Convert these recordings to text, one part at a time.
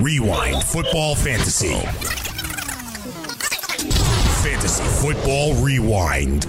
Rewind Football Fantasy. Fantasy Football Rewind.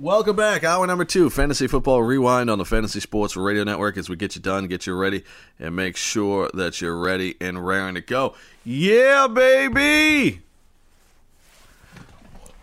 Welcome back. Hour number two, Fantasy Football Rewind on the Fantasy Sports Radio Network as we get you done, get you ready, and make sure that you're ready and raring to go. Yeah, baby!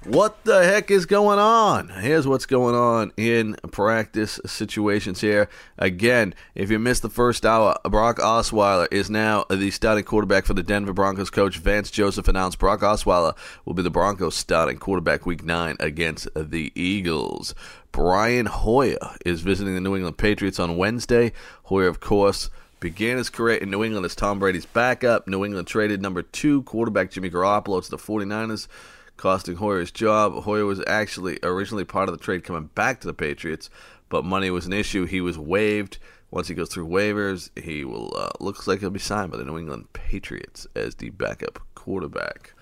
What the heck is going on? Here's what's going on in practice situations here. Again, if you missed the first hour, Brock Osweiler is now the starting quarterback for the Denver Broncos. Coach Vance Joseph announced Brock Osweiler will be the Broncos starting quarterback week nine against the Eagles. Brian Hoyer is visiting the New England Patriots on Wednesday. Hoyer, of course, began his career in New England as Tom Brady's backup. New England traded number two quarterback Jimmy Garoppolo to the 49ers costing Hoyer his job. Hoyer was actually originally part of the trade coming back to the Patriots, but money was an issue. He was waived. Once he goes through waivers, he will uh, looks like he'll be signed by the New England Patriots as the backup quarterback.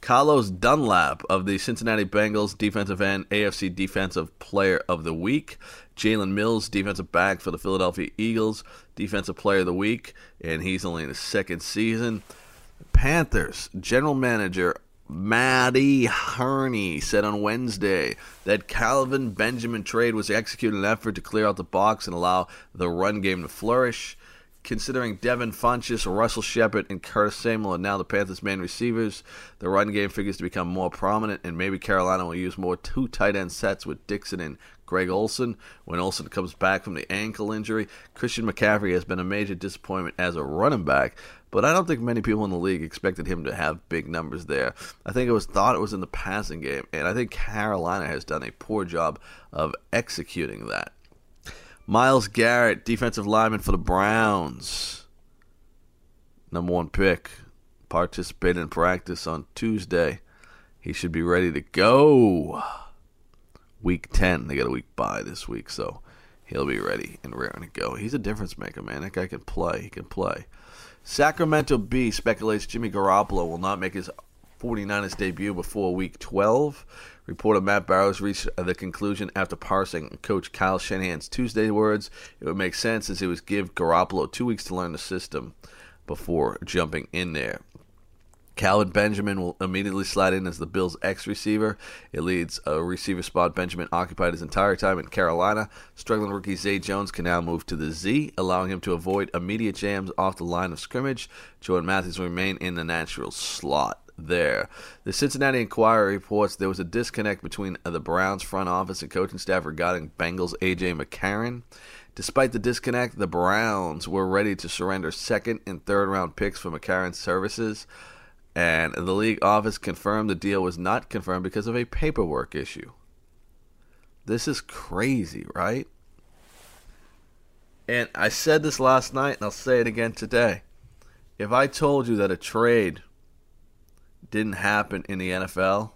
Carlos Dunlap of the Cincinnati Bengals, defensive end, AFC Defensive Player of the Week. Jalen Mills, defensive back for the Philadelphia Eagles, Defensive Player of the Week, and he's only in his second season. Panthers general manager Marty Hurney said on Wednesday that Kelvin Benjamin trade was executed in an effort to clear out the box and allow the run game to flourish. Considering Devin Funchess, Russell Shepard, and Curtis Samuel are now the Panthers' main receivers, the run game figures to become more prominent, and maybe Carolina will use more two tight end sets with Dickson and Greg Olsen. When Olsen comes back from the ankle injury, Christian McCaffrey has been a major disappointment as a running back, but I don't think many people in the league expected him to have big numbers there. I think it was thought it was in the passing game, and I think Carolina has done a poor job of executing that. Myles Garrett, defensive lineman for the Browns, number one pick, participated in practice on Tuesday. He should be ready to go. Week 10, they got a week bye this week, so he'll be ready and raring to go. He's a difference maker, man. That guy can play. He can play. Sacramento Bee speculates Jimmy Garoppolo will not make his 49ers debut before week 12. Reporter Matt Barrows reached the conclusion after parsing Coach Kyle Shanahan's Tuesday words. It would make sense as it would give Garoppolo two weeks to learn the system before jumping in there. Kelvin Benjamin will immediately slide in as the Bills' X receiver. It leads a receiver spot Benjamin occupied his entire time in Carolina. Struggling rookie Zay Jones can now move to the Z, allowing him to avoid immediate jams off the line of scrimmage. Jordan Matthews will remain in the natural slot there. The Cincinnati Enquirer reports there was a disconnect between the Browns front office and coaching staff regarding Bengals AJ McCarron. Despite the disconnect, the Browns were ready to surrender second and third round picks for McCarron's services and the league office confirmed the deal was not confirmed because of a paperwork issue. This is crazy, right? And I said this last night, and I'll say it again today. If I told you that a trade didn't happen in the NFL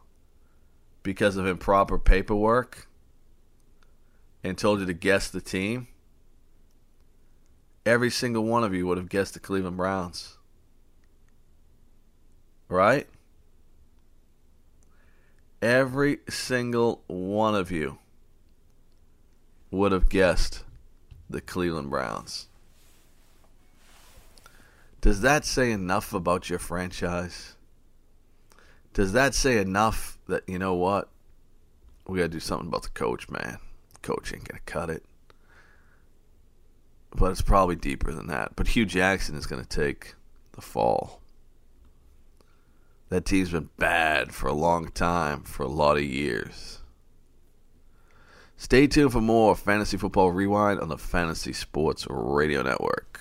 because of improper paperwork and told you to guess the team, every single one of you would have guessed the Cleveland Browns. Right? Every single one of you would have guessed the Cleveland Browns. Does that say enough about your franchise? Does that say enough that, you know what? We got to do something about the coach, man. Coach ain't going to cut it. But it's probably deeper than that. But Hue Jackson is going to take the fall. That team's been bad for a long time, for a lot of years. Stay tuned for more Fantasy Football Rewind on the Fantasy Sports Radio Network.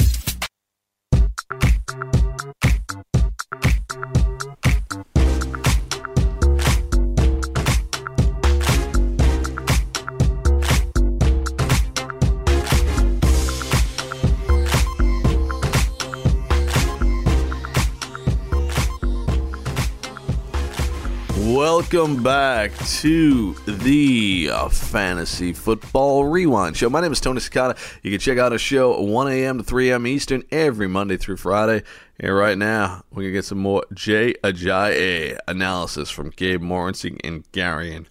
Welcome back to the uh, Fantasy Football Rewind Show. My name is Tony Scicata. You can check out our show 1 a.m. to 3 a.m. Eastern every Monday through Friday. And right now, we're going to get some more Jay Ajayi analysis from Gabe Morency and Garion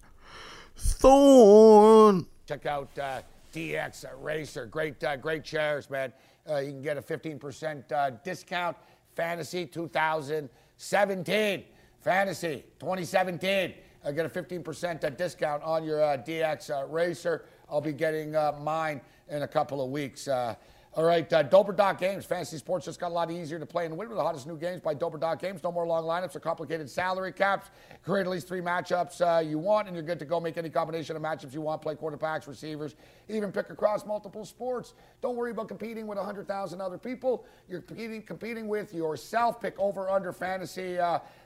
Thorne. Check out uh, DX Racer. Great, uh, great chairs, man. Uh, you can get a 15% uh, discount. Fantasy 2017. Fantasy 2017. I get a 15% uh, discount on your uh, DX uh, Racer. I'll be getting uh, mine in a couple of weeks. Uh, all right, uh, Doper Games. Fantasy sports just got a lot easier to play and win with the hottest new games by Doper Dot Games. No more long lineups or complicated salary caps. Create at least three matchups uh, you want, and you're good to go. Make any combination of matchups you want. Play quarterbacks, receivers, even pick across multiple sports. Don't worry about competing with 100,000 other people. You're competing, competing with yourself. Pick over under fantasy.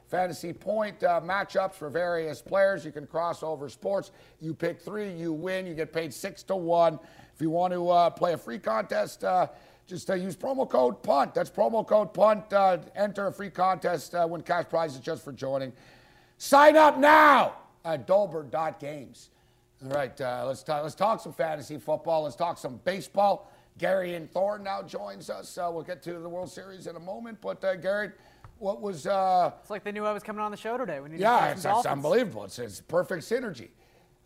Fantasy point uh, matchups for various players. You can cross over sports. You pick three, you win. You get paid six to one. If you want to uh, play a free contest, uh, just uh, use promo code PUNT. That's promo code PUNT. Uh, enter a free contest, uh, win cash prizes just for joining. Sign up now at Dolber.games. All right, let's, talk, let's talk some fantasy football. Let's talk some baseball. Garion Thorne now joins us. we'll get to the World Series in a moment. But, Gary, what was. Uh, it's like they knew I was coming on the show today. We need yeah, to it's, it's unbelievable. It's, it's perfect synergy.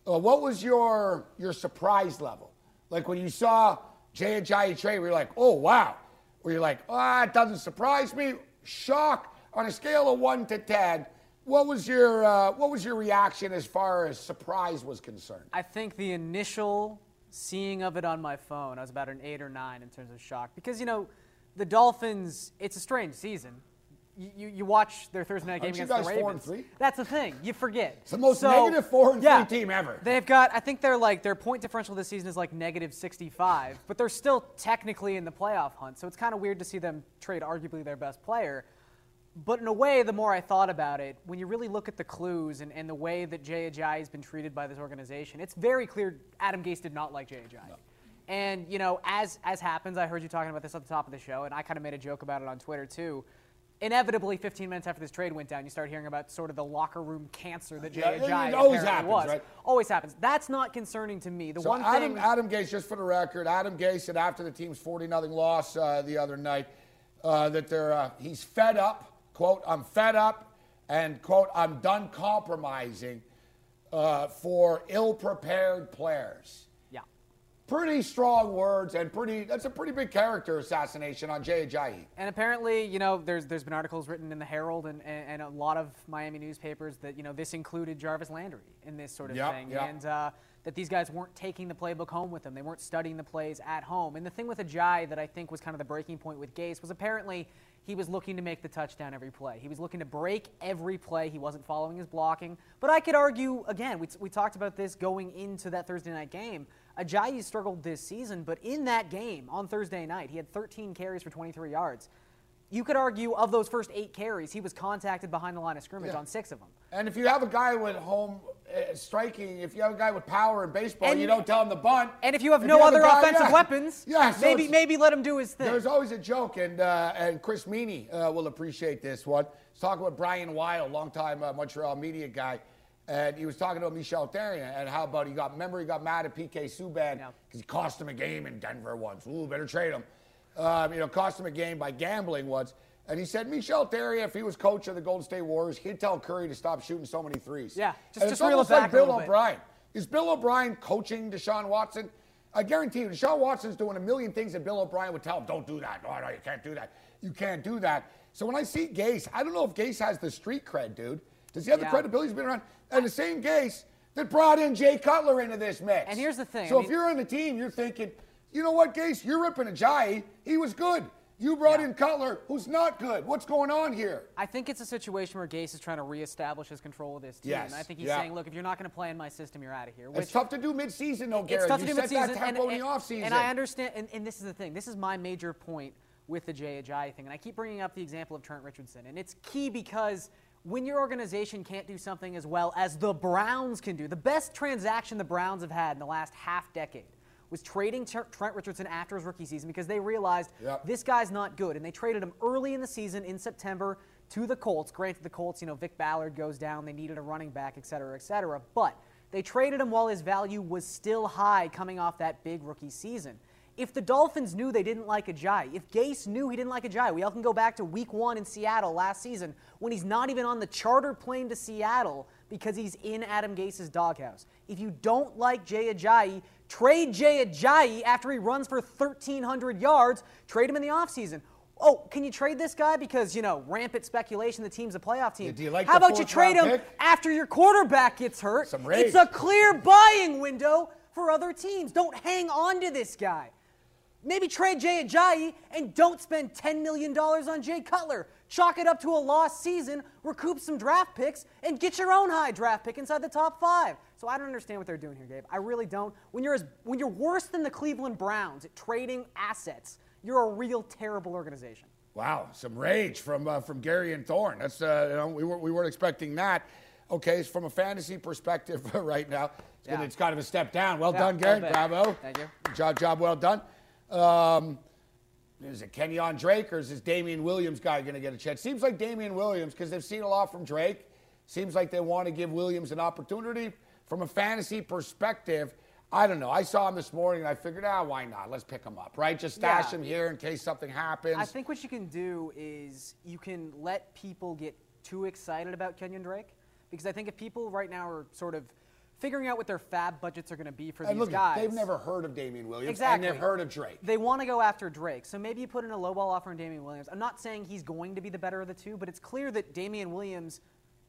Uh, what was your your surprise level? Like when you saw Jay Ajayi trade, were you like, oh wow? Were you like, ah, oh, it doesn't surprise me? Shock on a scale of one to ten. What was your uh, what was your reaction as far as surprise was concerned? I think the initial seeing of it on my phone, I was about an eight or nine in terms of shock because you know the Dolphins. It's a strange season you, you watch their Thursday night game Aren't against the Ravens. Four and three? That's the thing. You forget. It's the most so, negative four and yeah, three team ever. They've got. I think they're like their point differential this season is like negative 65, but they're still technically in the playoff hunt. So it's kind of weird to see them trade arguably their best player. But in a way, the more I thought about it, when you really look at the clues and, and the way that Jay Ajayi has been treated by this organization, it's very clear Adam Gase did not like Jay Ajayi. No. And you know, as as happens, I heard you talking about this at the top of the show, and I kind of made a joke about it on Twitter too inevitably 15 minutes after this trade went down, you start hearing about sort of the locker room cancer that Jay yeah, Ajayi always happens, was. Right? Always happens. That's not concerning to me. The so one Adam, thing Adam Gase, just for the record, Adam Gase said after the team's 40 nothing loss uh, the other night uh, that they're uh, he's fed up. Quote, I'm fed up, and quote, I'm done compromising uh, for ill-prepared players pretty strong words and pretty that's a pretty big character assassination on Jay Ajayi. And apparently, you know, there's there's been articles written in the Herald and, and, and, a lot of Miami newspapers that, you know, this included Jarvis Landry in this sort of yep, thing. Yep. And uh, that these guys weren't taking the playbook home with them. They weren't studying the plays at home. And the thing with Ajayi that I think was kind of the breaking point with Gase was apparently he was looking to make the touchdown every play. He was looking to break every play. He wasn't following his blocking. But I could argue, again, we, we talked about this going into that Thursday night game. Ajayi struggled this season, but in that game on Thursday night, he had 13 carries for 23 yards you could argue of those first eight carries, he was contacted behind the line of scrimmage Yeah. on six of them. And if you have a guy with home uh, striking, if you have a guy with power in baseball, And- you don't tell him to bunt. And if you have If no a other guy- offensive yeah. weapons, yeah, so maybe maybe let him do his thing. There's always a joke, and uh, and Chris Meaney uh, will appreciate this one. Let's talk about Brian Wilde, longtime uh, Montreal media guy, and he was talking about Michel Therrien and how about he got remember he got mad at PK Subban because Yeah. he cost him a game in Denver once. Ooh, better trade him. Um, you know, cost him a game by gambling once. And he said Michel Therrien, if he was coach of the Golden State Warriors, he'd tell Curry to stop shooting so many threes. Yeah, just- And just it's almost like Bill. O'Brien. Is Bill O'Brien coaching Deshaun Watson? I guarantee you, Deshaun Watson's doing a million things that Bill O'Brien would tell him, don't do that. No, no, you can't do that. You can't do that. So when I see Gase, I don't know if Gase has the street cred, dude. Does he have Yeah. the credibility? He's been around. And the same Gase that brought in Jay Cutler into this mix. And here's the thing, So I if you're on the team, you're thinking, you know what, Gase, you're ripping Ajayi. He was good. You brought Yeah. in Cutler, who's not good. What's going on here? I think it's a situation where Gase is trying to reestablish his control of this team. Yes, And I think he's yeah. saying, look, if you're not going to play in my system, you're out of here. It's tough to do mid-season, though, Garrett. it's tough you to do set mid-season. that tempo and, in the and- offseason. And I understand, and, and this is the thing. This is my major point with the Jay Ajayi thing. And I keep bringing up the example of Trent Richardson. And it's key because when your organization can't do something as well as the Browns can do, the best transaction the Browns have had in the last half decade was trading Tr- Trent Richardson after his rookie season because they realized Yep. this guy's not good. And they traded him early in the season in September to the Colts. Granted, the Colts, you know, Vick Ballard goes down. They needed a running back, et cetera, et cetera. But they traded him while his value was still high coming off that big rookie season. If the Dolphins knew they didn't like Ajayi, if Gase knew he didn't like Ajayi, we all can go back to week one in Seattle last season when he's not even on the charter plane to Seattle because he's in Adam Gase's doghouse. If you don't like Jay Ajayi, trade Jay Ajayi after he runs for 1,300 yards, trade him in the offseason. Oh, can you trade this guy because, you know, rampant speculation the team's a playoff team? Yeah, do you like How about you trade him pick? after your quarterback gets hurt? It's a clear buying window for other teams. Don't hang on to this guy. Maybe trade Jay Ajayi and don't spend $10 million on Jay Cutler. Chalk it up to a lost season, recoup some draft picks, and get your own high draft pick inside the top five. So I don't understand what they're doing here, Gabe. I really don't. When you're as when you're worse than the Cleveland Browns at trading assets, you're a real terrible organization. Wow, some rage from uh, from Garion Thorne. That's uh, you know we, were, we weren't expecting that. Okay, from a fantasy perspective, right now, it's, gonna, it's kind of a step down. Well Yeah, done, Gary. Bravo. Thank you. Job, job well done. Um, is it Kenyon Drake or is this Damien Williams guy going to get a chance? Seems like Damien Williams because they've seen a lot from Drake. Seems like they want to give Williams an opportunity. From a fantasy perspective, I don't know. I saw him this morning and I figured, ah, why not? Let's pick him up, right? Just stash Yeah. him here in case something happens. I think what you can do is you can let people get too excited about Kenyon Drake because I think if people right now are sort of figuring out what their fab budgets are going to be for and these look, guys, they've never heard of Damien Williams exactly and they've heard of Drake. They want to go after Drake, so maybe you put in a lowball offer on Damien Williams. I'm not saying he's going to be the better of the two, but it's clear that Damien Williams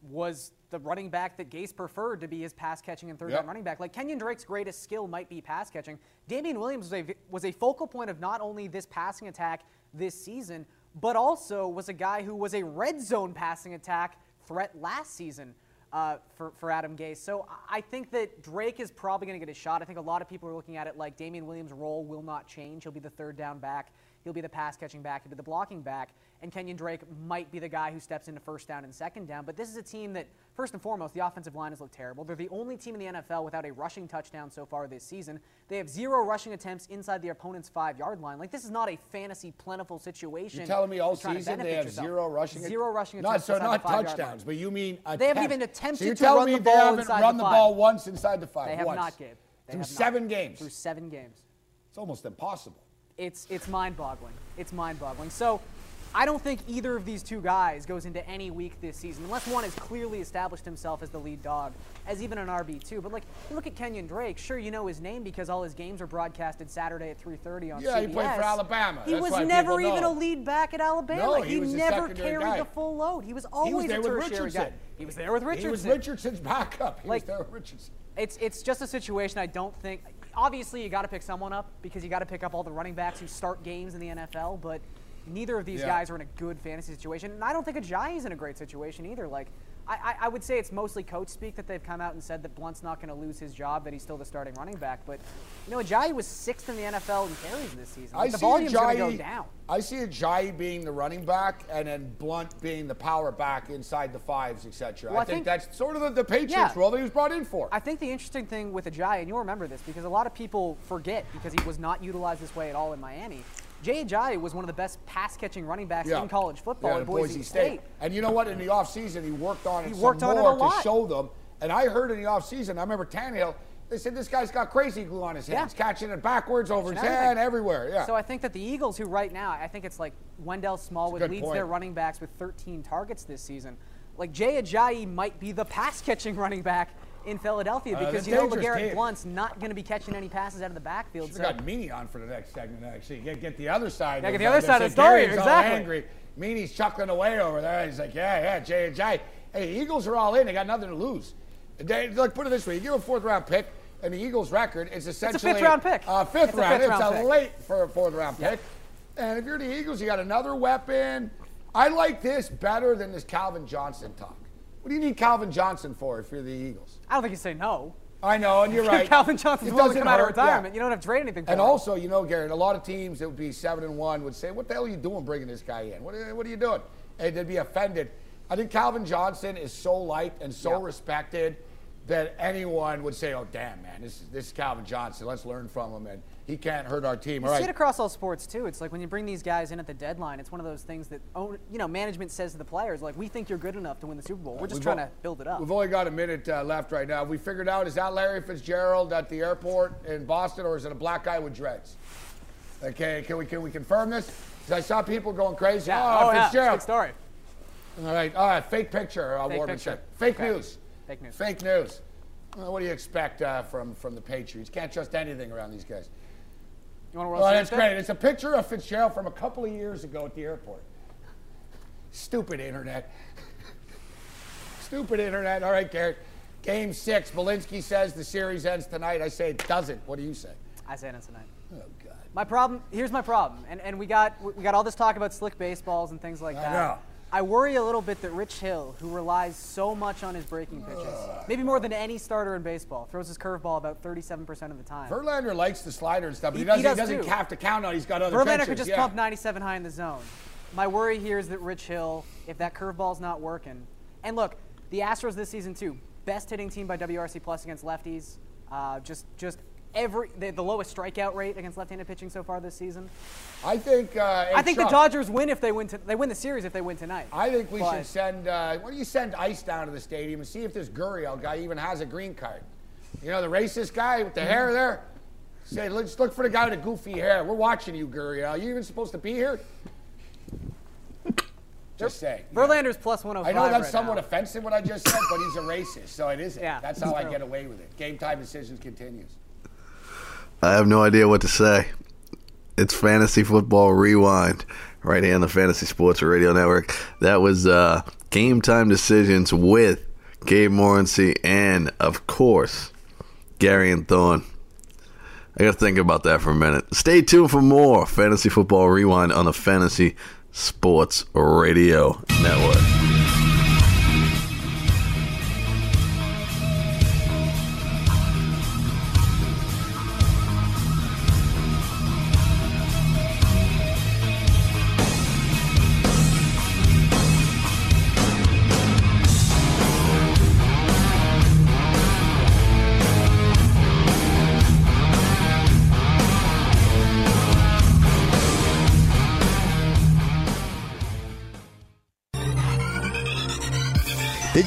was the running back that Gase preferred to be his pass catching and third Yep. down running back. Like Kenyon Drake's greatest skill might be pass catching. Damien Williams was a, was a focal point of not only this passing attack this season, but also was a guy who was a red zone passing attack threat last season uh, for, for Adam Gase. So I- I think that Drake is probably going to get a shot. I think a lot of people are looking at it like Damien Williams' role will not change. He'll be the third down back. He'll be the pass catching back. He'll be the blocking back. And Kenyon Drake might be the guy who steps into first down and second down. But this is a team that, first and foremost, the offensive line has looked terrible. They're the only team in the NFL without a rushing touchdown so far this season. They have zero rushing attempts inside the opponent's five yard line. Like, this is not a fantasy plentiful situation. You're telling me all to try to season they have yourself. zero rushing Zero rushing Not attempts so not five-yard line. touchdowns, but you mean attempts. They haven't even attempted so you're to telling run me the they ball haven't inside run the the five. ball once inside the five. They have once. not, Gabe. They Through have not. seven games. Through seven games. It's almost impossible. It's it's mind-boggling. It's mind-boggling. So I don't think either of these two guys goes into any week this season, unless one has clearly established himself as the lead dog, as even an RB two. But like, look at Kenyon Drake. Sure, you know his name because all his games are broadcasted Saturday at 3:30 on Yeah, CBS. he played for Alabama. He That's was never even a lead back at Alabama. No, he was never carried guy. the full load. He was always there a with tertiary guy. Richardson. He was there with Richardson. He was Richardson's backup. He Like- was there with Richardson. It's it's just a situation I don't think. Obviously, you got to pick someone up because you got to pick up all the running backs who start games in the NFL. But neither of these Yeah. guys are in a good fantasy situation, and I don't think Ajayi's in a great situation either. Like. I, I- would say it's mostly coach speak that they've come out and said that Blunt's not going to lose his job, that he's still the starting running back. But, you know, Ajayi was sixth in the NFL in carries this season. Like, I the see volume's going to go down. I see Ajayi being the running back and then Blunt being the power back inside the fives, etc. Well, I, I think, think- that's sort of the, the Patriots Yeah. role that he was brought in for. I think the interesting thing with Ajayi, and you'll remember this because a lot of people forget because he was not utilized this way at all in Miami. Jay Ajayi was one of the best pass-catching running backs in college football Yeah, at at Boise, State. And you know what? In the offseason, he worked on it He some worked on it a more to show them. And I heard in the offseason, I remember Tannehill, they said this guy's got crazy glue on his Yeah. hands, catching it backwards over his Catching hand, everywhere. Yeah. So I think that the Eagles, who right now, I think it's like Wendell Smallwood leads point. their running backs with 13 targets this season. Like Jay Ajayi might be the pass-catching running back in Philadelphia Uh, because the you know LeGarrette. Blunt's not going to be catching any passes out of the backfield. So got Meaney on for the next segment, actually. Get, get the other side. Yeah, get the uh, other side of the story, Gary's all exactly. angry. Meaney's chuckling away over there. He's like, yeah, yeah, Jay and Jay. Hey, Eagles are all in. They got nothing to lose. They, look, put it this way: you give a fourth round pick, and the Eagles' record is essentially a fifth round pick. Uh, fifth It's a round. fifth it's round a pick. late for a fourth round pick. And if you're the Eagles, you got another weapon. I like this better than this Calvin Johnson talk. What do you need Calvin Johnson for if you're the Eagles? I don't think you say no. I know, and you're right. Calvin Johnson's willing to doesn't come out of hurt, yeah. retirement. You don't have to trade anything for And him. also, you know, Garrett, a lot of teams that would be seven and one would say, "What the hell are you doing bringing this guy in? What are, what are you doing?" And they'd be offended. I think Calvin Johnson is so liked and so Yeah. respected that anyone would say, "Oh, damn, man, this is this is Calvin Johnson. Let's learn from him, and he can't hurt our team." You All see right. it across all sports too. It's like when you bring these guys in at the deadline, it's one of those things that own, you know management says to the players, like, "We think you're good enough to win the Super Bowl. We're just We've trying to build it up." We've only got a minute uh, left right now. We figured out is that Larry Fitzgerald at the airport in Boston, or is it a black guy with dreads? Okay, can we can we confirm this? 'Cause I saw people going crazy. Yeah. Oh, Oh, yeah. Fitzgerald. Good story. All right, all right, fake picture. Uh, Fake Warman picture. said. Fake Okay. news. Fake news. Fake news. Uh, what do you expect uh, from from the Patriots? Can't trust anything around these guys. You want to roll Well, that's great. It's a picture of Fitzgerald from a couple of years ago at the airport. Stupid internet. Stupid internet. All right, Garrett. Game six. Belinsky says the series ends tonight. I say it doesn't. What do you say? I say it ends tonight. Oh God. My problem here's my problem, and and we got we got all this talk about slick baseballs and things like I that. know. I worry a little bit that Rich Hill, who relies so much on his breaking pitches, maybe more than any starter in baseball, throws his curveball about 37% of the time. Verlander likes the slider and stuff, but he, He- doesn't, he he does doesn't too. have to count on. it. He's got other Verlander pitches. could just yeah. pump 97 high in the zone. My worry here is that Rich Hill, if that curveball's not working, and look, the Astros this season too, best hitting team by WRC plus against lefties. Uh, just just every the, the lowest strikeout rate against left-handed pitching so far this season. I think. Uh, I think the Dodgers win if they win. To, they win the series if they win tonight. I think we But- should send. Uh, why don't you send Ice down to the stadium and see if this Gurriel guy even has a green card? You know, the racist guy with the hair there. Say, let's look for the guy with the goofy hair. We're watching you, Gurriel. you even supposed to be here? Just saying. Verlander's plus I 105. know that's right somewhat now. offensive what I just said, but he's a racist, so it isn't. Yeah, that's how I get away with it. Game time decisions continues. I have no idea what to say. It's Fantasy Football Rewind right here on the Fantasy Sports Radio Network. That was uh, Game Time Decisions with Gabe Morency and, of course, Garion Thorne. I got to think about that for a minute. Stay tuned for more Fantasy Football Rewind on the Fantasy Sports Radio Network.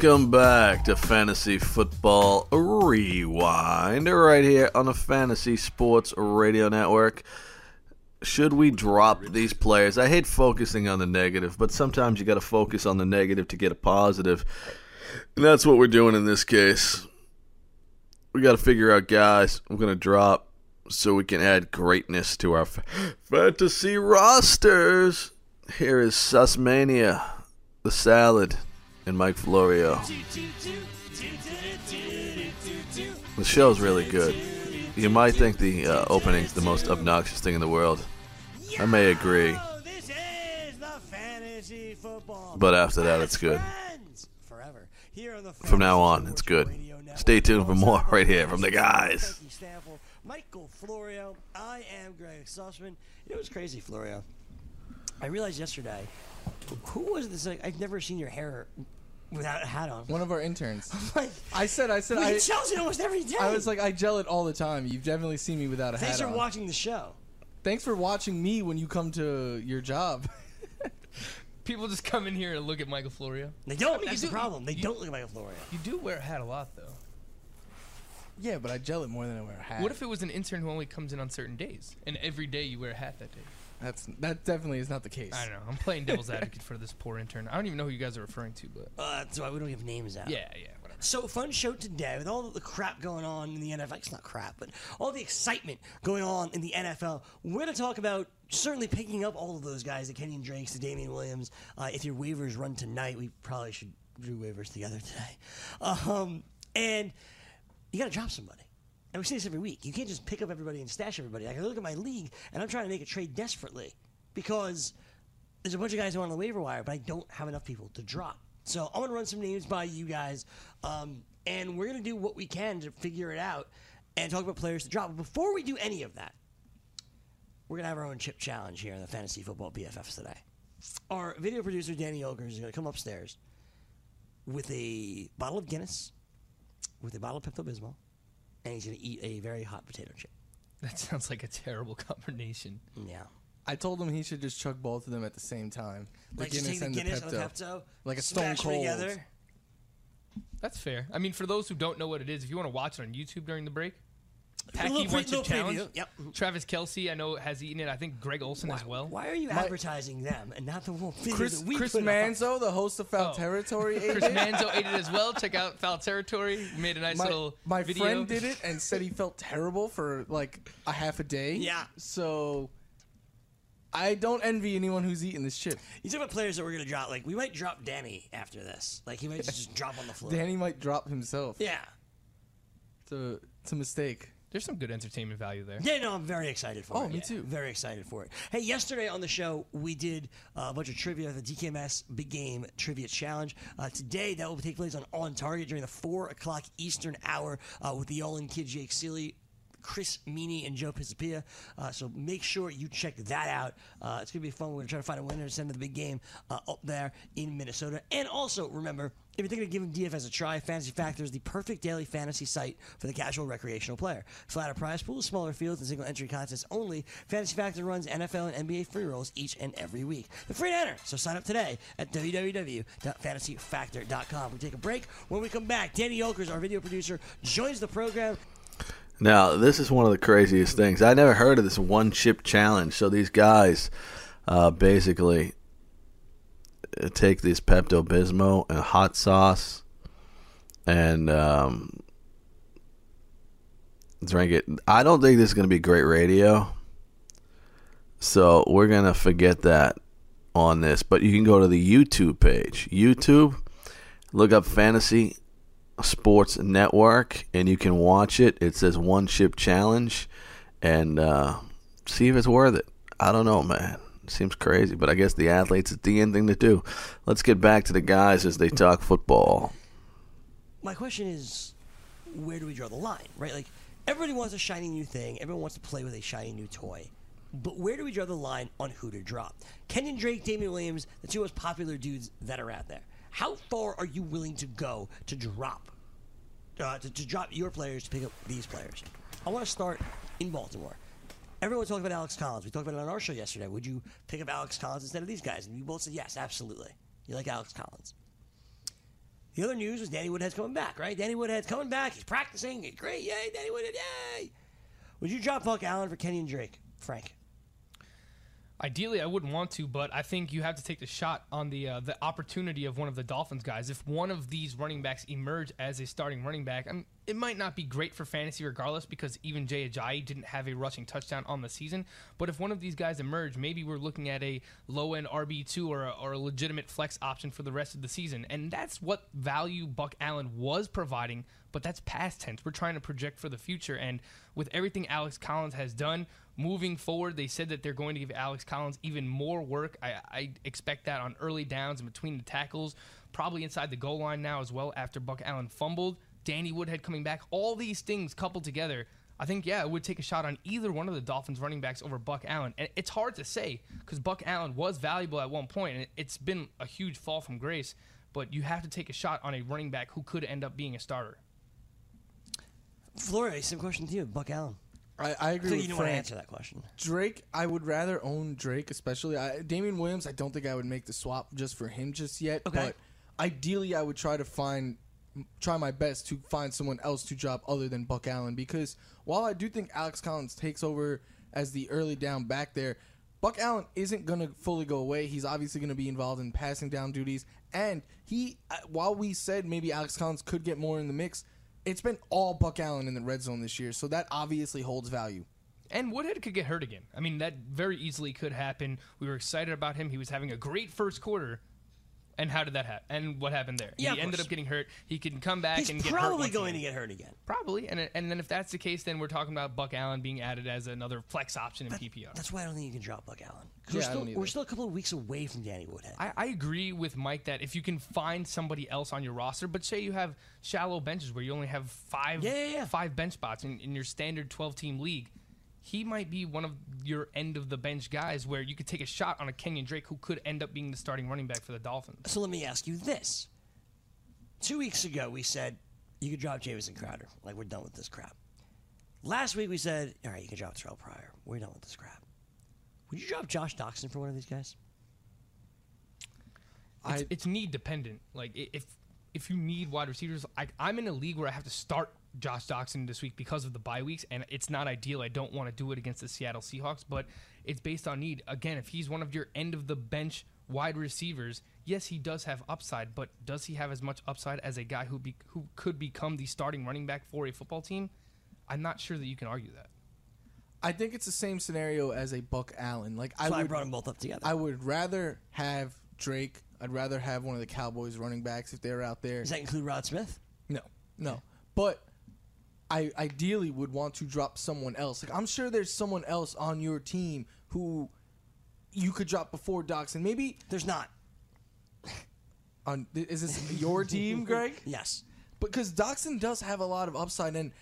Welcome back to Fantasy Football Rewind, right here on the Fantasy Sports Radio Network. Should we drop these players? I hate focusing on the negative, but sometimes you got to focus on the negative to get a positive. And that's what we're doing in this case. We got to figure out guys we're going to drop so we can add greatness to our fantasy rosters. Here is Sussmania, the salad, and Mike Florio. The show's really good. You might think the uh, opening's the most obnoxious thing in the world. I may agree, but after that, it's good. From now on, it's good. Stay tuned for more right here from the guys. Michael Florio. I am Greg Sussman. Know what's crazy, Florio? I realized yesterday, who was this? I've never seen your hair without a hat on. One of our interns. Like, I said, I said, we I, get it almost every day. I was like, I gel it all the time. You've definitely seen me without a Thanks hat Thanks for on. watching the show. Thanks for watching me when you come to your job. People just come in here and look at Michael Florio. They don't. I mean, That's you the do- problem. They you- don't look at Michael Florio. You do wear a hat a lot, though. yeah, but I gel it more than I wear a hat. What if it was an intern who only comes in on certain days, and every day you wear a hat that day? That's that definitely is not the case. I don't know. I'm playing devil's advocate for this poor intern. I don't even know who you guys are referring to, but Uh, that's why we don't give names out. yeah, yeah, whatever. So fun show today with all the crap going on in the NFL. It's not crap, but all the excitement going on in the NFL. We're going to talk about certainly picking up all of those guys, the Kenyon Drakes, the Damien Williams. Uh, if your waivers run tonight, we probably should do waivers together today. Um, and you got to drop somebody. And we say this every week. You can't just pick up everybody and stash everybody. Like, I look at my league, and I'm trying to make a trade desperately because there's a bunch of guys who are on the waiver wire, but I don't have enough people to drop. So I'm gonna run some names by you guys, um, and we're gonna do what we can to figure it out and talk about players to drop. But before we do any of that, we're gonna have our own chip challenge here in the fantasy football BFFs today. Our video producer Danny Ogers is gonna come upstairs with a bottle of Guinness, with a bottle of Pepto Bismol, and he's gonna eat a very hot potato chip. That sounds like a terrible combination. Yeah. I told him he should just chug both of them at the same time. The Like just take the and Guinness the and the Pepto. Pepto, Like a Stone smash Cold. together. That's fair. I mean, for those who don't know what it is, if you want to watch it on YouTube during the break, A Packy little pre- One Challenge. preview. Yep. Travis Kelce, I know, has eaten it. I think Greg Olsen as well. Why are you advertising them and not the one video Chris, that we Chris put up? Manzo, the host of Foul Oh. Territory, ate Chris it. Manzo ate it as well. Check out Foul Territory. We made a nice my, little my video. friend did it and said he felt terrible for like a half a day. Yeah. So I don't envy anyone who's eating this chip. You talk about players that we're gonna drop. Like we might drop Danny after this. Like he might just drop on the floor. Danny might drop himself. Yeah. It's a, it's a mistake. There's some good entertainment value there. Yeah, no, I'm very excited for Oh, it. Oh, me Yeah, too. Very excited for it. Hey, yesterday on the show, we did uh, a bunch of trivia, the DKMS Big Game Trivia Challenge. Uh, today, that will take place on On Target during the 4 o'clock Eastern hour uh, with the All In Kid Jake Seeley. Chris Meaney and Joe Pisapia. Uh, so make sure you check that out. Uh, it's going to be fun. We're going to try to find a winner to send to the big game uh, up there in Minnesota. And also, remember, if you're thinking of giving DFS a try, Fantasy Factor is the perfect daily fantasy site for the casual recreational player. Flatter prize pool, smaller fields, and single entry contests only. Fantasy Factor runs NFL and NBA free rolls each and every week. They're free to enter, so sign up today at www.fantasyfactor.com. We take a break. When we come back, Danny Okers, our video producer, joins the program. Now, this is one of the craziest things. I never heard of this one chip challenge. So these guys uh, basically uh, take this Pepto Bismol and hot sauce and um, drink it. I don't think this is going to be great radio. So we're going to forget that on this. But you can go to the YouTube page. YouTube, look up Fantasy Sports Network, and you can watch it. It says One Chip Challenge, and uh, see if it's worth it. I don't know, man. Seems crazy, but I guess the athletes it's the end thing to do. Let's get back to the guys as they talk football. My question is, where do we draw the line, right? Like, everybody wants a shiny new thing. Everyone wants to play with a shiny new toy. But where do we draw the line on who to drop? Kenyon Drake, Damien Williams, the two most popular dudes that are out there. How far are you willing to go to drop, uh, to, to drop your players to pick up these players? I want to start in Baltimore. Everyone's talking about Alex Collins. We talked about it on our show yesterday. Would you pick up Alex Collins instead of these guys? And we both said yes, absolutely. You like Alex Collins. The other news was Danny Woodhead's coming back, right? Danny Woodhead's coming back. He's practicing. He's great. Yay, Danny Woodhead. Yay. Would you drop Buck Allen for Kenyon Drake, Frank? Ideally, I wouldn't want to, but I think you have to take the shot on the uh, the opportunity of one of the Dolphins guys. If one of these running backs emerge as a starting running back, i it might not be great for fantasy regardless because even Jay Ajayi didn't have a rushing touchdown on the season. But if one of these guys emerge, maybe we're looking at a low end RB two or a, or a legitimate flex option for the rest of the season, and that's what value Buck Allen was providing. But that's past tense. We're trying to project for the future, and with everything Alex Collins has done, moving forward, they said that they're going to give Alex Collins even more work. I, I, expect that on early downs and between the tackles, probably inside the goal line now as well after Buck Allen fumbled. Danny Woodhead coming back. All these things coupled together, I think, yeah, it would take a shot on either one of the Dolphins running backs over Buck Allen. And it's hard to say because Buck Allen was valuable at one point, and it's been a huge fall from grace. But you have to take a shot on a running back who could end up being a starter. Flora, same question to you, Buck Allen. I, I agree So with you don't want to answer that question. Drake, I would rather own Drake, especially I, Damien Williams. I don't think I would make the swap just for him just yet. Okay. But ideally, I would try to find, try my best to find someone else to drop other than Buck Allen because while I do think Alex Collins takes over as the early down back there, Buck Allen isn't going to fully go away. He's obviously going to be involved in passing down duties, and he, uh, while we said maybe Alex Collins could get more in the mix, it's been all Buck Allen in the red zone this year, so that obviously holds value. And Woodhead could get hurt again. I mean, that very easily could happen. We were excited about him. He was having a great first quarter. And how did that happen? And what happened there? Yeah, he of ended course. up getting hurt. He can come back He's and get hurt. probably once going to again. get hurt again. Probably. And, and then if that's the case, then we're talking about Buck Allen being added as another flex option in PPR. That's why I don't think you can drop Buck Allen. 'Cause Yeah, we're, still, don't either. we're still a couple of weeks away from Danny Woodhead. I, I agree with Mike that if you can find somebody else on your roster, but say you have shallow benches where you only have five Yeah, yeah, yeah. five bench spots in, in your standard twelve team league, he might be one of your end of the bench guys where you could take a shot on a Kenyon Drake who could end up being the starting running back for the Dolphins. So let me ask you this. Two weeks ago, we said you could drop Jamison Crowder. Like, we're done with this crap. Last week, we said, all right, you can drop Terrelle Pryor. We're done with this crap. Would you drop Josh Doctson for one of these guys? It's, I- it's need dependent. Like if if you need wide receivers, I, I'm in a league where I have to start Josh Doctson this week because of the bye weeks, and it's not ideal. I don't want to do it against the Seattle Seahawks, but it's based on need. Again, if he's one of your end of the bench wide receivers, yes, he does have upside, but does he have as much upside as a guy who be, who could become the starting running back for a football team? I'm not sure that you can argue that. I think it's the same scenario as a Buck Allen. Like I That's I would, brought them both up together. I would rather have Drake. I'd rather have one of the Cowboys running backs if they're out there. Does that include Rod Smith? No, no. But I ideally would want to drop someone else. Like I'm sure there's someone else on your team who you could drop before Docs, and maybe There's not. on is this your team, Greg? Yes. because Doctson does have a lot of upside, and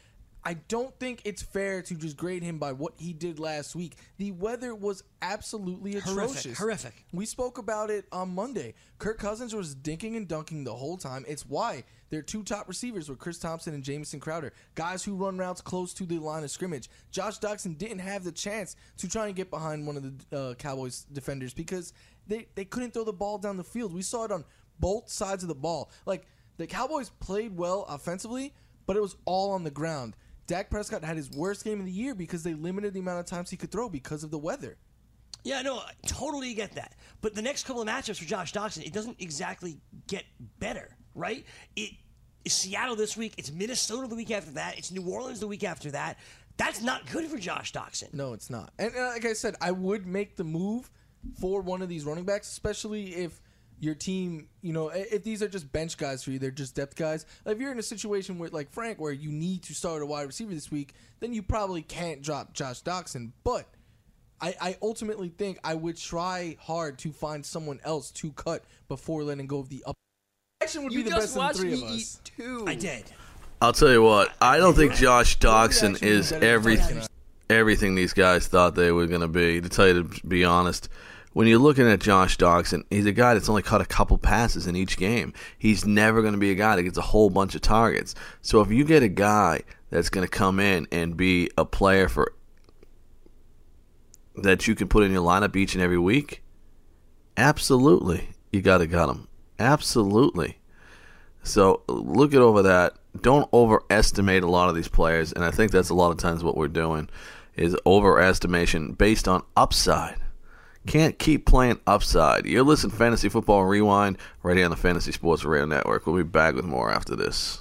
I don't think it's fair to just grade him by what he did last week. The weather was absolutely Horrific, atrocious. horrific. We spoke about it on Monday. Kirk Cousins was dinking and dunking the whole time. It's why their two top receivers were Chris Thompson and Jamison Crowder, guys who run routes close to the line of scrimmage. Josh Doctson didn't have the chance to try and get behind one of the uh, Cowboys defenders because they, they couldn't throw the ball down the field. We saw it on both sides of the ball. Like the Cowboys played well offensively, but it was all on the ground. Dak Prescott had his worst game of the year because they limited the amount of times he could throw because of the weather. Yeah, no, I totally get that. But the next couple of matchups for Josh Doctson, it doesn't exactly get better, right? It Seattle this week. It's Minnesota the week after that. It's New Orleans the week after that. That's not good for Josh Doctson. No, it's not. And uh, like I said, I would make the move for one of these running backs, especially if your team, you know, if these are just bench guys for you, they're just depth guys. If you're in a situation with like Frank, where you need to start a wide receiver this week, then you probably can't drop Josh Doctson. But I, I ultimately think I would try hard to find someone else to cut before letting go of the up. Action would You be the just best of the watched three me of eat us. two. I did. I'll tell you what. I don't think Josh Doctson is everything. Everything these guys thought they were going to be. To tell you to be honest, when you're looking at Josh Doctson, he's a guy that's only caught a couple passes in each game. He's never going to be a guy that gets a whole bunch of targets. So if you get a guy that's going to come in and be a player for that you can put in your lineup each and every week, absolutely, you got to got him. Absolutely. So look it over that. Don't overestimate a lot of these players, and I think that's a lot of times what we're doing is overestimation based on upside. Can't keep playing upside. You're listening to Fantasy Football Rewind right here on the Fantasy Sports Radio Network. We'll be back with more after this.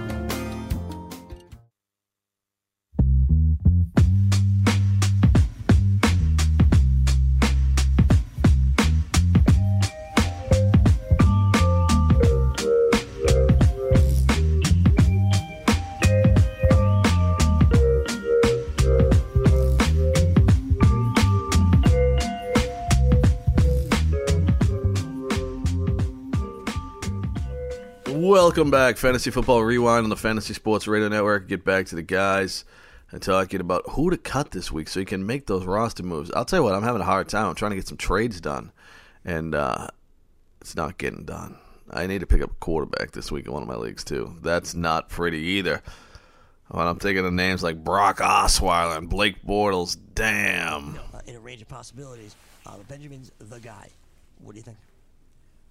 Welcome back, Fantasy Football Rewind on the Fantasy Sports Radio Network. Get back to the guys and talking about who to cut this week so you can make those roster moves. I'll tell you what, I'm having a hard time. I'm trying to get some trades done, and uh, it's not getting done. I need to pick up a quarterback this week in one of my leagues too. That's not pretty either. When I'm thinking of names like Brock Osweiler and Blake Bortles, damn. Uh, in a range of possibilities, uh, Benjamin's the guy. What do you think?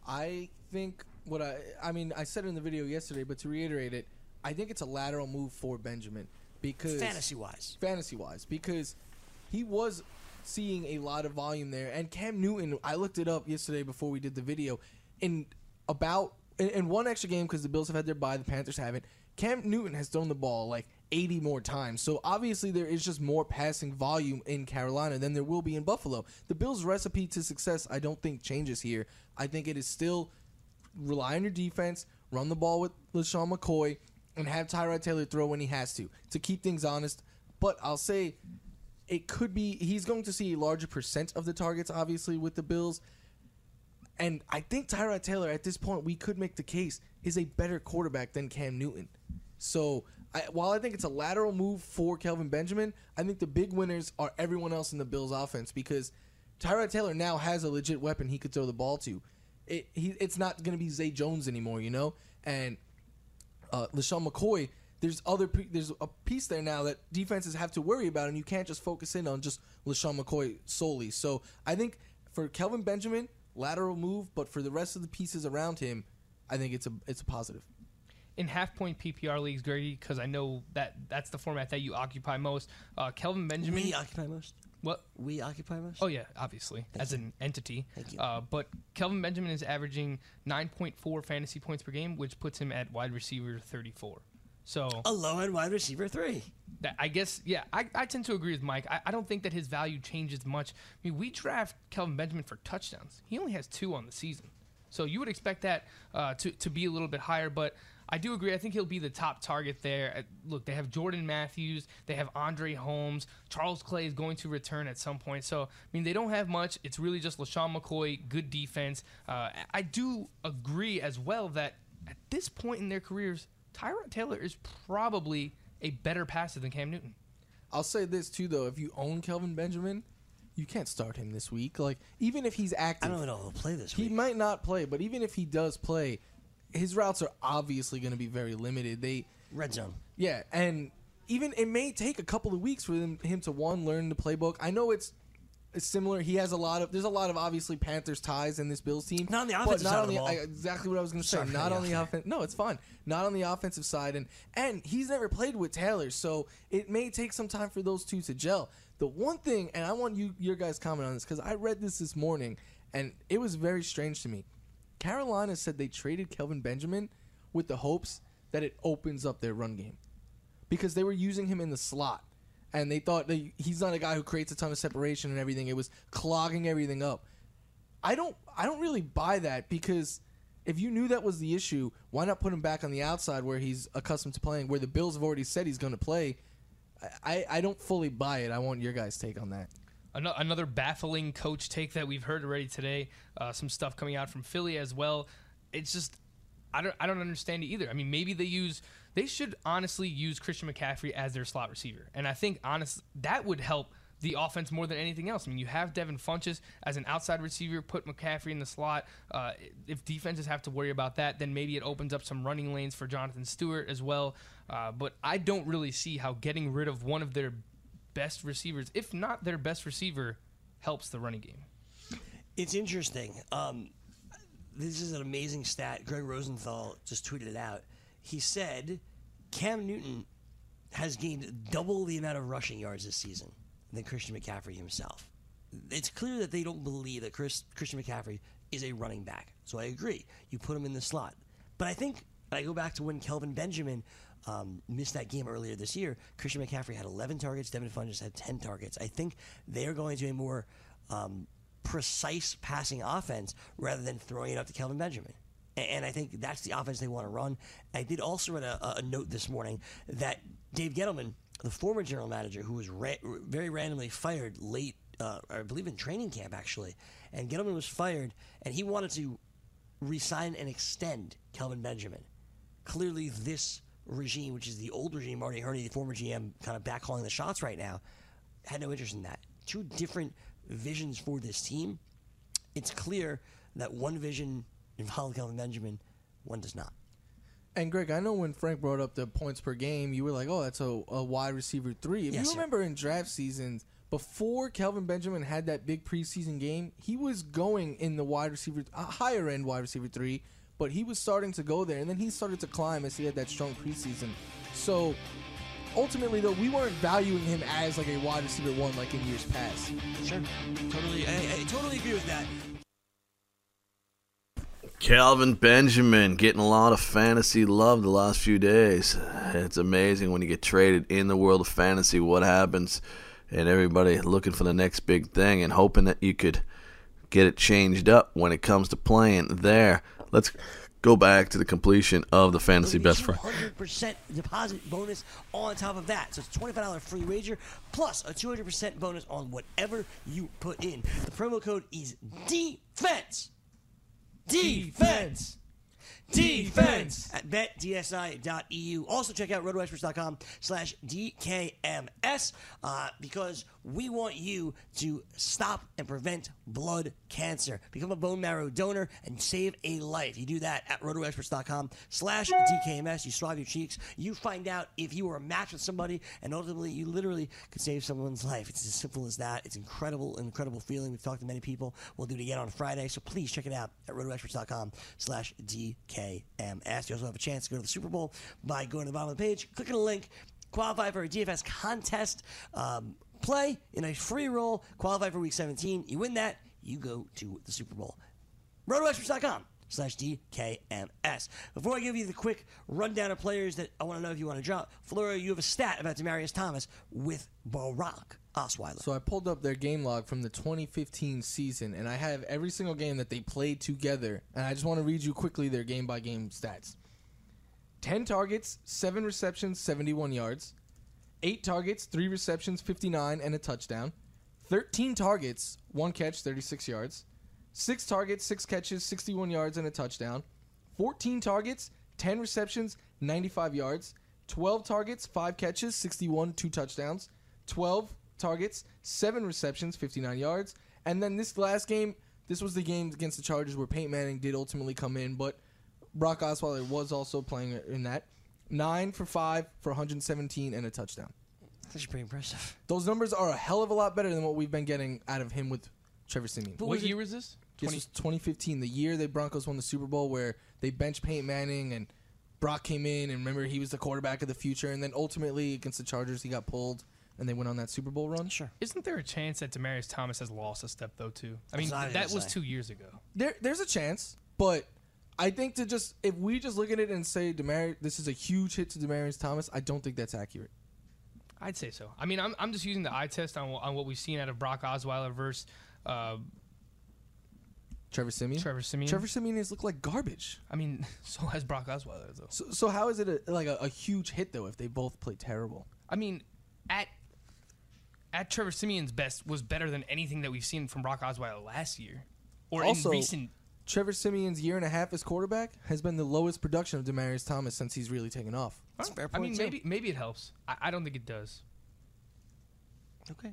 I think what I I mean I said it in the video yesterday, but to reiterate it, I think it's a lateral move for Benjamin because Fantasy wise. fantasy wise because he was seeing a lot of volume there. And Cam Newton I looked it up yesterday before we did the video. In about in, in one extra game because the Bills have had their bye the Panthers haven't Cam Newton has thrown the ball like 80 more times. So obviously there is just more passing volume in Carolina than there will be in Buffalo. The Bills recipe to success I don't think changes here. I think it is still rely on your defense, run the ball with LeSean McCoy, and have Tyrod Taylor throw when he has to to keep things honest. But I'll say it could be he's going to see a larger percent of the targets, obviously, with the Bills. And I think Tyrod Taylor at this point we could make the case is a better quarterback than Cam Newton. So I, while I think it's a lateral move for Kelvin Benjamin, I think the big winners are everyone else in the Bills offense because Tyrod Taylor now has a legit weapon he could throw the ball to. It, he, it's not going to be Zay Jones anymore, you know? And uh, LeSean McCoy, there's other pe- there's a piece there now that defenses have to worry about, and you can't just focus in on just LeSean McCoy solely. So I think for Kelvin Benjamin, lateral move, but for the rest of the pieces around him, I think it's a it's a positive. in half point PPR leagues, Grady, because I know that that's the format that you occupy most. Uh, Kelvin Benjamin. We occupy most. What? We occupy most. Oh yeah, obviously as an entity. Thank you. Uh, but Kelvin Benjamin is averaging 9.4 fantasy points per game, which puts him at wide receiver 34. So A low end wide receiver three. that, I guess, yeah, I, I tend to agree with Mike. I, I don't think that his value changes much. I mean, we draft Kelvin Benjamin for touchdowns. He only has two on the season. So you would expect that uh, to, to be a little bit higher, but I do agree. I think he'll be the top target there. Uh, Look, they have Jordan Matthews, they have Andre Holmes, Charles Clay is going to return at some point. So I mean, they don't have much. It's really just LeSean McCoy, good defense. Uh, I do agree as well that at this point in their careers, Tyrod Taylor is probably a better passer than Cam Newton. I'll say this too though, if you own Kelvin Benjamin, you can't start him this week. Like even if he's active, I don't know if he'll play this he week. might not play, but even if he does play, his routes are obviously going to be very limited. They Red zone. yeah, and even it may take a couple of weeks for him, him to one learn the playbook. I know it's. it's similar. He has a lot of. There's a lot of obviously Panthers ties in this Bills team. Not on the offensive not side on of the the- ball. I- exactly what I was going to say. Sorry, Not on the offense. No, it's fine. Not on the offensive side, and and he's never played with Taylor, so it may take some time for those two to gel. The one thing, and I want you your guys comment on this because I read this this morning, and it was very strange to me. Carolina said they traded Kelvin Benjamin with the hopes that it opens up their run game because they were using him in the slot and they thought that he's not a guy who creates a ton of separation and everything. It was clogging everything up. I don't I don't really buy that because if you knew that was the issue, why not put him back on the outside where he's accustomed to playing, where the Bills have already said he's going to play? I, I don't fully buy it. I want your guys' take on that. Ano- Another baffling coach take that we've heard already today. Uh, some stuff coming out from Philly as well. It's just I don't I don't understand it either. I mean, maybe they use they should honestly use Christian McCaffrey as their slot receiver, and I think honest that would help the offense more than anything else. I mean, you have Devin Funchess as an outside receiver, put McCaffrey in the slot. Uh, if defenses have to worry about that, then maybe it opens up some running lanes for Jonathan Stewart as well. Uh, but I don't really see how getting rid of one of their best receivers, if not their best receiver, helps the running game. It's interesting. Um, this is an amazing stat. Gregg Rosenthal just tweeted it out. He said Cam Newton has gained double the amount of rushing yards this season than Christian McCaffrey himself. It's clear that they don't believe that Chris, Christian McCaffrey is a running back. So I agree. You put him in the slot. But I think I go back to when Kelvin Benjamin um, missed that game earlier this year. Christian McCaffrey had 11 targets. Devin Funchess had 10 targets. I think they are going to a more um, precise passing offense rather than throwing it up to Kelvin Benjamin. And I think that's the offense they want to run. I did also read a, a note this morning that Dave Gettleman, the former general manager, who was ra- very randomly fired late, uh, I believe in training camp actually, and Gettleman was fired, and he wanted to resign and extend Kelvin Benjamin. Clearly, this regime, which is the old regime, Marty Hurney, the former GM, kind of back calling the shots right now, had no interest in that. Two different visions for this team. It's clear that one vision involved Kelvin Benjamin, one does not. And Greg, I know when Frank brought up the points per game, you were like, "Oh, that's a, a wide receiver three. If Yes, you remember in draft seasons before Kelvin Benjamin had that big preseason game, he was going in the wide receiver, a higher end wide receiver three, but he was starting to go there, and then he started to climb as he had that strong preseason. So ultimately, though, we weren't valuing him as like a wide receiver one like in years past. Sure, totally, I, I totally agree with that. Kelvin Benjamin getting a lot of fantasy love the last few days. It's amazing when you get traded in the world of fantasy what happens, and everybody looking for the next big thing and hoping that you could get it changed up when it comes to playing there. Let's go back to the completion of the fantasy best friend. 100% deposit bonus on top of that. So it's $25 free wager plus a 200% bonus on whatever you put in. The promo code is DEFENSE. Defense. Defense at betdsi.eu. Also check out rotoexperts.com slash DKMS uh, because we want you to stop and prevent blood cancer. Become a bone marrow donor and save a life. You do that at rotoexperts.com slash DKMS. You swab your cheeks. You find out if you are a match with somebody and ultimately you literally could save someone's life. It's as simple as that. It's incredible, incredible feeling. We've talked to many people. We'll do it again on Friday. So please check it out at rotoexperts.com slash DKMS. You also have a chance to go to the Super Bowl by going to the bottom of the page, clicking a link, qualify for a DFS contest, um, play in a free roll, qualify for week 17. You win that, you go to the Super Bowl. RotoExperts.com slash DKMS. Before I give you the quick rundown of players that I want to know if you want to drop, Flora, you have a stat about Demaryius Thomas with Brock Osweiler. So I pulled up their game log from the 2015 season, and I have every single game that they played together. And I just want to read you quickly their game by game stats 10 targets, 7 receptions, 71 yards. 8 targets, 3 receptions, 59, and a touchdown. 13 targets, 1 catch, 36 yards. 6 targets, 6 catches, 61 yards, and a touchdown. 14 targets, 10 receptions, 95 yards. 12 targets, 5 catches, 61, 2 touchdowns. 12 targets, seven receptions, 59 yards. And then this last game, this was the game against the Chargers where Peyton Manning did ultimately come in, but Brock Osweiler was also playing in that. Nine for five for 117 and a touchdown. That's pretty impressive. Those numbers are a hell of a lot better than what we've been getting out of him with Trevor Siemian. But What was it- year was this? This was 2015, the year the Broncos won the Super Bowl, where they benched Peyton Manning and Brock came in, and remember he was the quarterback of the future, and then ultimately against the Chargers he got pulled, and they went on that Super Bowl run. Sure. Isn't there a chance that Demaryius Thomas has lost a step though too? I mean, That's what I was that was say. two years ago. There, there's a chance, but I think to just if we just look at it and say Demar, this is a huge hit to Demaryius Thomas, I don't think that's accurate. I'd say so. I mean, I'm, I'm just using the eye test on, on what we've seen out of Brock Osweiler versus uh, Trevor Siemian. Trevor Siemian. Trevor Siemian has looked like garbage. I mean, so has Brock Osweiler though. So, so how is it a, like a, a huge hit though if they both play terrible? I mean, at at Trevor Siemian's best was better than anything that we've seen from Brock Osweiler last year, or also, in recent. Trevor Siemian's year and a half as quarterback has been the lowest production of Demaryius Thomas since he's really taken off. That's a fair I point, mean, too. maybe maybe it helps. I, I don't think it does. Okay.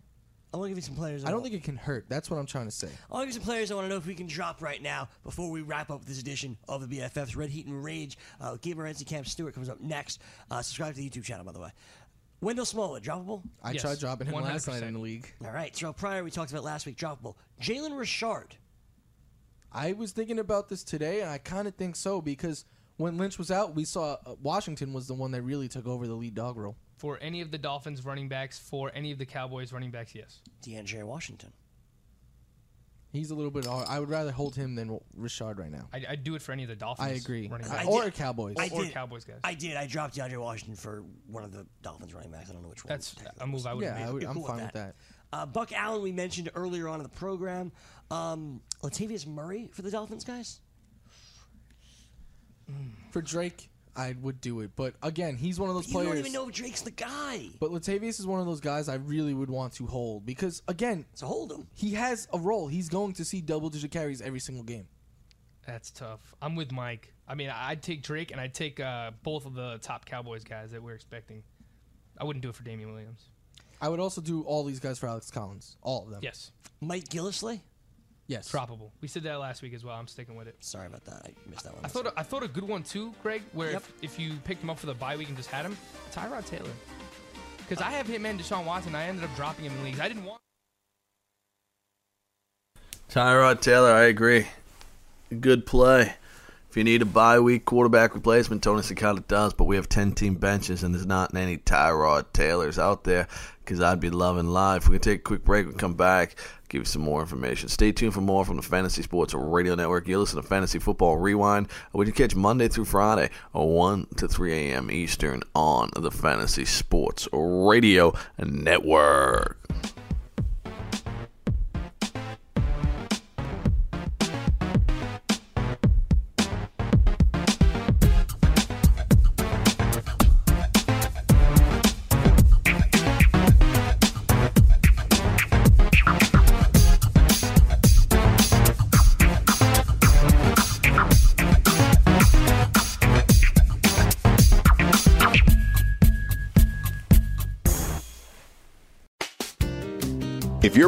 I want to give you some players. I don't think it can hurt. That's what I'm trying to say. I'll give you some players I want to know if we can drop right now before we wrap up this edition of the BFFs Red Heat and Rage. Uh, Gabe Morency, Cam Stewart comes up next. Uh, subscribe to the YouTube channel, by the way. Wendell Smallwood, droppable? I Yes, tried dropping him last 100%. night in the league. All right. Terrelle Pryor, we talked about last week, droppable. Jalen Richard. I was thinking about this today, and I kind of think so because when Lynch was out, we saw uh, Washington was the one that really took over the lead dog role. For any of the Dolphins running backs, for any of the Cowboys running backs, yes. DeAndre Washington. He's a little bit. hard. I would rather hold him than Richard right now. I, I'd do it for any of the Dolphins. I agree. Running I- backs. or did- Cowboys. I Or did, Cowboys guys. I did. I dropped DeAndre Washington for one of the Dolphins running backs. I don't know which one. That's a move I would yeah, make. I would, I'm cool with fine with that. That. Uh, Buck Allen, we mentioned earlier on in the program. Um, Latavius Murray for the Dolphins, guys. For Drake, I would do it, but again, he's one of those You players. don't even know if Drake's the guy. But Latavius is one of those guys I really would want to hold because again, So hold him. he has a role. He's going to see double-digit carries every single game. That's tough. I'm with Mike. I mean, I'd take Drake and I'd take uh, both of the top Cowboys guys that we're expecting. I wouldn't do it for Damien Williams. I would also do all these guys for Alex Collins, all of them. Yes, Mike Gillislee. Yes. droppable. We said that last week as well. I'm sticking with it. Sorry about that. I missed that one. I thought I thought a good one too, Greg. Where Yep. if, if you picked him up for the bye week and just had him, Tyrod Taylor. Because I uh. have him and Deshaun Watson. I ended up dropping him in leagues. I didn't want. Tyrod Taylor, I agree. Good play. You need a bye week quarterback replacement, Tony Cicada does, but we have 10 team benches and there's not any Tyrod Taylors out there because I'd be loving live. We're going to take a quick break. We come back, give you some more information. Stay tuned for more from the Fantasy Sports Radio Network. You listen to Fantasy Football Rewind, which you catch Monday through Friday, uh, 1 to 3 a.m. Eastern on the Fantasy Sports Radio Network.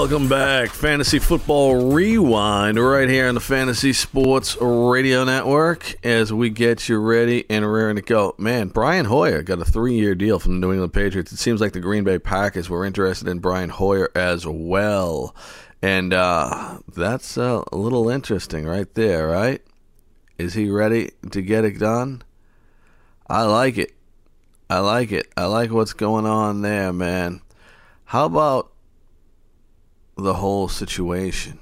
Welcome back, Fantasy Football Rewind, right here on the Fantasy Sports Radio Network as we get you ready and raring to go. Man, Brian Hoyer got a three year deal from the New England Patriots. It seems like the Green Bay Packers were interested in Brian Hoyer as well. And uh, that's uh, a little interesting right there, right? Is he ready to get it done? I like it. I like it. I like what's going on there, man. How about the whole situation.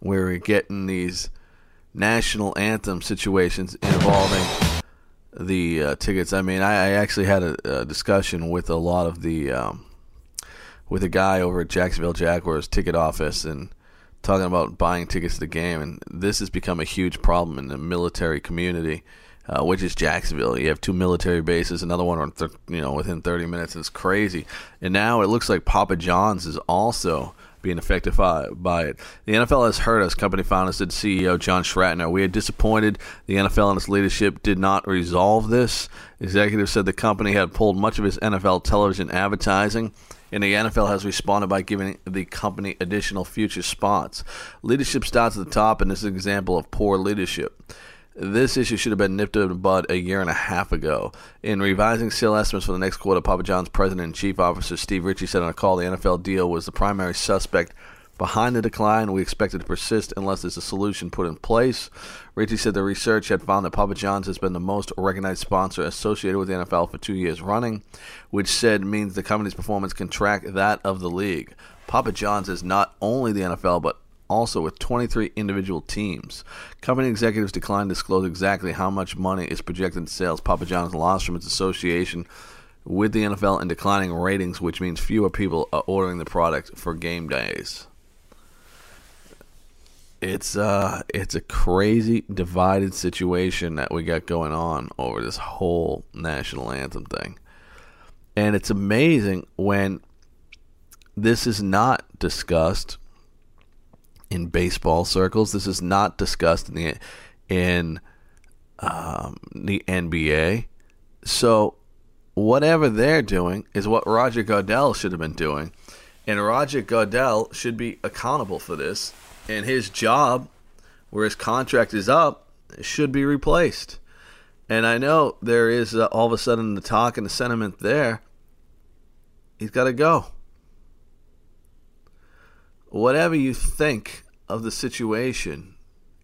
Where we're getting these national anthem situations involving the uh, tickets? I mean, I, I actually had a, a, discussion with a lot of the um, with a guy over at Jacksonville Jaguars ticket office and talking about buying tickets to the game, and this has become a huge problem in the military community uh, which is Jacksonville. You have two military bases, another one, th- you know, within 30 minutes. It's crazy. And now it looks like Papa John's is also being affected by, it. The NFL has hurt us, company founder said CEO John Schnatter. We are disappointed the NFL and its leadership did not resolve this. Executive said the company had pulled much of its NFL television advertising and the NFL has responded by giving the company additional future spots. Leadership starts at the top, and this is an example of poor leadership. This issue should have been nipped in the bud a year and a half ago. In revising sale estimates for the next quarter, Papa John's president and chief officer Steve Ritchie said on a call the NFL deal was the primary suspect behind the decline. We expect it to persist unless there's a solution put in place. Ritchie said the research had found that Papa John's has been the most recognized sponsor associated with the NFL for two years running, which said means the company's performance can track that of the league. Papa John's is not only the NFL, but also with 23 individual teams. Company executives declined to disclose exactly how much money is projected in sales Papa John's lost from its association with the NFL and declining ratings, which means fewer people are ordering the product for game days. It's uh it's a crazy divided situation that we got going on over this whole national anthem thing. And it's amazing when this is not discussed in baseball circles. This is not discussed in the in um, the NBA. So whatever they're doing is what Roger Goodell should have been doing, and Roger Goodell should be accountable for this. And his job, where his contract is up, should be replaced. And I know there is uh, all of a sudden the talk and the sentiment there. He's got to go whatever you think of the situation,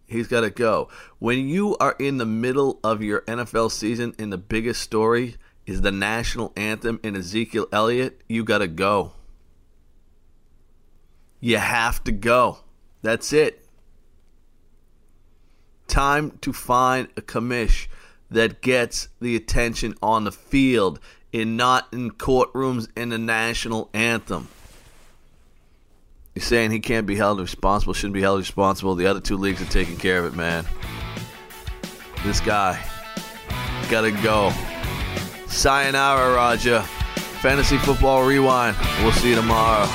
he's got to go. When you are in the middle of your NFL season and the biggest story is the national anthem and Ezekiel Elliott, you got to go. You have to go. That's it. Time to find a commish that gets the attention on the field and not in courtrooms in the national anthem. Saying he can't be held responsible, shouldn't be held responsible. The other two leagues are taking care of it, man. This guy gotta go. Sayonara, Raja. Fantasy Football Rewind. We'll see you tomorrow.